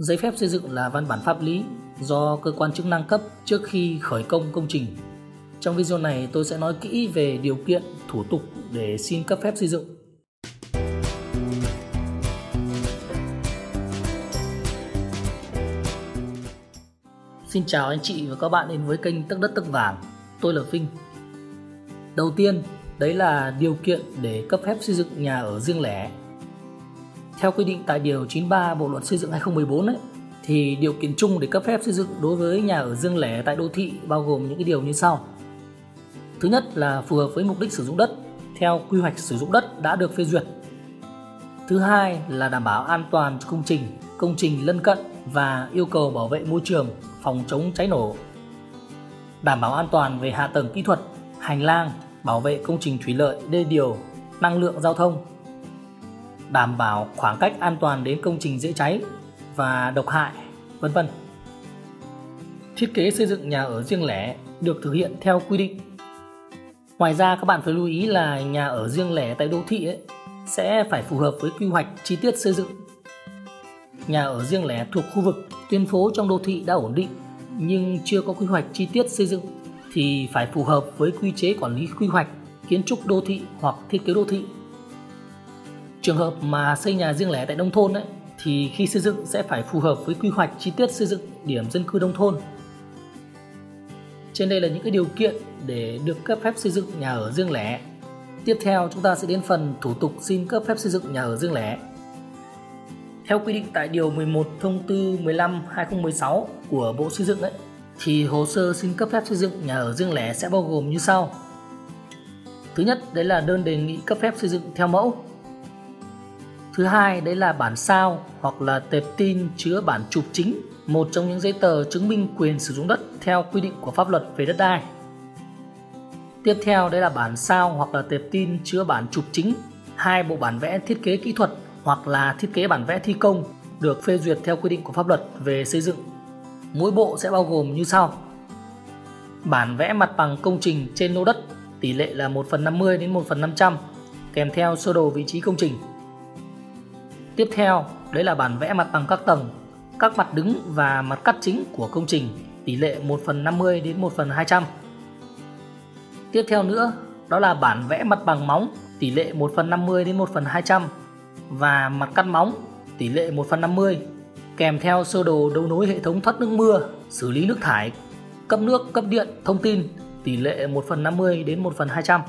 Giấy phép xây dựng là văn bản pháp lý do cơ quan chức năng cấp trước khi khởi công công trình. Trong video này tôi sẽ nói kỹ về điều kiện, thủ tục để xin cấp phép xây dựng. Xin chào anh chị và các bạn đến với kênh Tắc Đất Tắc Vàng. Tôi là Vinh. Đầu tiên, đấy là điều kiện để cấp phép xây dựng nhà ở riêng lẻ theo quy định tại Điều 93 Bộ Luật Xây dựng 2014 ấy, thì điều kiện chung để cấp phép xây dựng đối với nhà ở riêng lẻ tại đô thị bao gồm những cái điều như sau. Thứ nhất là phù hợp với mục đích sử dụng đất theo quy hoạch sử dụng đất đã được phê duyệt. Thứ hai là đảm bảo an toàn cho công trình, công trình lân cận và yêu cầu bảo vệ môi trường, phòng chống cháy nổ. Đảm bảo an toàn về hạ tầng kỹ thuật, hành lang, bảo vệ công trình thủy lợi, đê điều, năng lượng giao thông, đảm bảo khoảng cách an toàn đến công trình dễ cháy và độc hại, vân vân. Thiết kế xây dựng nhà ở riêng lẻ được thực hiện theo quy định. Ngoài ra các bạn phải lưu ý là nhà ở riêng lẻ tại đô thị ấy, sẽ phải phù hợp với quy hoạch chi tiết xây dựng. Nhà ở riêng lẻ thuộc khu vực tuyến phố trong đô thị đã ổn định nhưng chưa có quy hoạch chi tiết xây dựng thì phải phù hợp với quy chế quản lý quy hoạch, kiến trúc đô thị hoặc thiết kế đô thị Trường hợp mà xây nhà riêng lẻ tại nông thôn ấy, thì khi xây dựng sẽ phải phù hợp với quy hoạch chi tiết xây dựng điểm dân cư nông thôn. Trên đây là những cái điều kiện để được cấp phép xây dựng nhà ở riêng lẻ. Tiếp theo chúng ta sẽ đến phần thủ tục xin cấp phép xây dựng nhà ở riêng lẻ. Theo quy định tại điều 11 thông tư 15/2016 của Bộ Xây dựng ấy thì hồ sơ xin cấp phép xây dựng nhà ở riêng lẻ sẽ bao gồm như sau. Thứ nhất đấy là đơn đề nghị cấp phép xây dựng theo mẫu Thứ hai đấy là bản sao hoặc là tệp tin chứa bản chụp chính, một trong những giấy tờ chứng minh quyền sử dụng đất theo quy định của pháp luật về đất đai. Tiếp theo đây là bản sao hoặc là tệp tin chứa bản chụp chính, hai bộ bản vẽ thiết kế kỹ thuật hoặc là thiết kế bản vẽ thi công được phê duyệt theo quy định của pháp luật về xây dựng. Mỗi bộ sẽ bao gồm như sau. Bản vẽ mặt bằng công trình trên lô đất tỷ lệ là 1 phần 50 đến 1 phần 500 kèm theo sơ đồ vị trí công trình Tiếp theo, đấy là bản vẽ mặt bằng các tầng, các mặt đứng và mặt cắt chính của công trình tỷ lệ 1 phần 50 đến 1 phần 200. Tiếp theo nữa, đó là bản vẽ mặt bằng móng tỷ lệ 1 phần 50 đến 1 phần 200 và mặt cắt móng tỷ lệ 1 phần 50 kèm theo sơ đồ đấu nối hệ thống thoát nước mưa, xử lý nước thải, cấp nước, cấp điện, thông tin tỷ lệ 1 phần 50 đến 1 phần 200.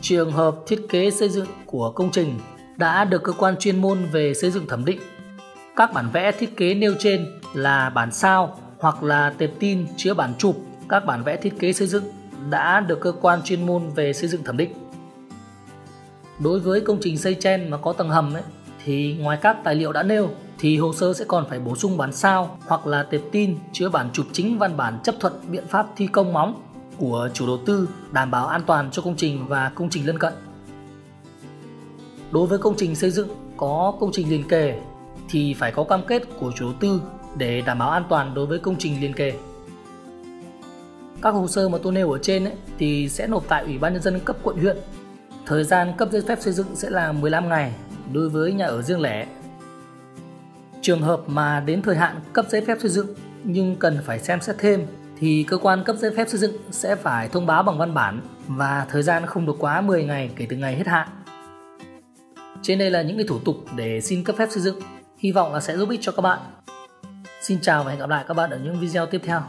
Trường hợp thiết kế xây dựng của công trình đã được cơ quan chuyên môn về xây dựng thẩm định. Các bản vẽ thiết kế nêu trên là bản sao hoặc là tệp tin chứa bản chụp các bản vẽ thiết kế xây dựng đã được cơ quan chuyên môn về xây dựng thẩm định. Đối với công trình xây chen mà có tầng hầm ấy, thì ngoài các tài liệu đã nêu thì hồ sơ sẽ còn phải bổ sung bản sao hoặc là tệp tin chứa bản chụp chính văn bản chấp thuận biện pháp thi công móng của chủ đầu tư đảm bảo an toàn cho công trình và công trình lân cận. Đối với công trình xây dựng có công trình liền kề thì phải có cam kết của chủ đầu tư để đảm bảo an toàn đối với công trình liền kề. Các hồ sơ mà tôi nêu ở trên ấy, thì sẽ nộp tại Ủy ban nhân dân cấp quận huyện. Thời gian cấp giấy phép xây dựng sẽ là 15 ngày đối với nhà ở riêng lẻ. Trường hợp mà đến thời hạn cấp giấy phép xây dựng nhưng cần phải xem xét thêm thì cơ quan cấp giấy phép xây dựng sẽ phải thông báo bằng văn bản và thời gian không được quá 10 ngày kể từ ngày hết hạn. Trên đây là những cái thủ tục để xin cấp phép xây dựng. Hy vọng là sẽ giúp ích cho các bạn. Xin chào và hẹn gặp lại các bạn ở những video tiếp theo.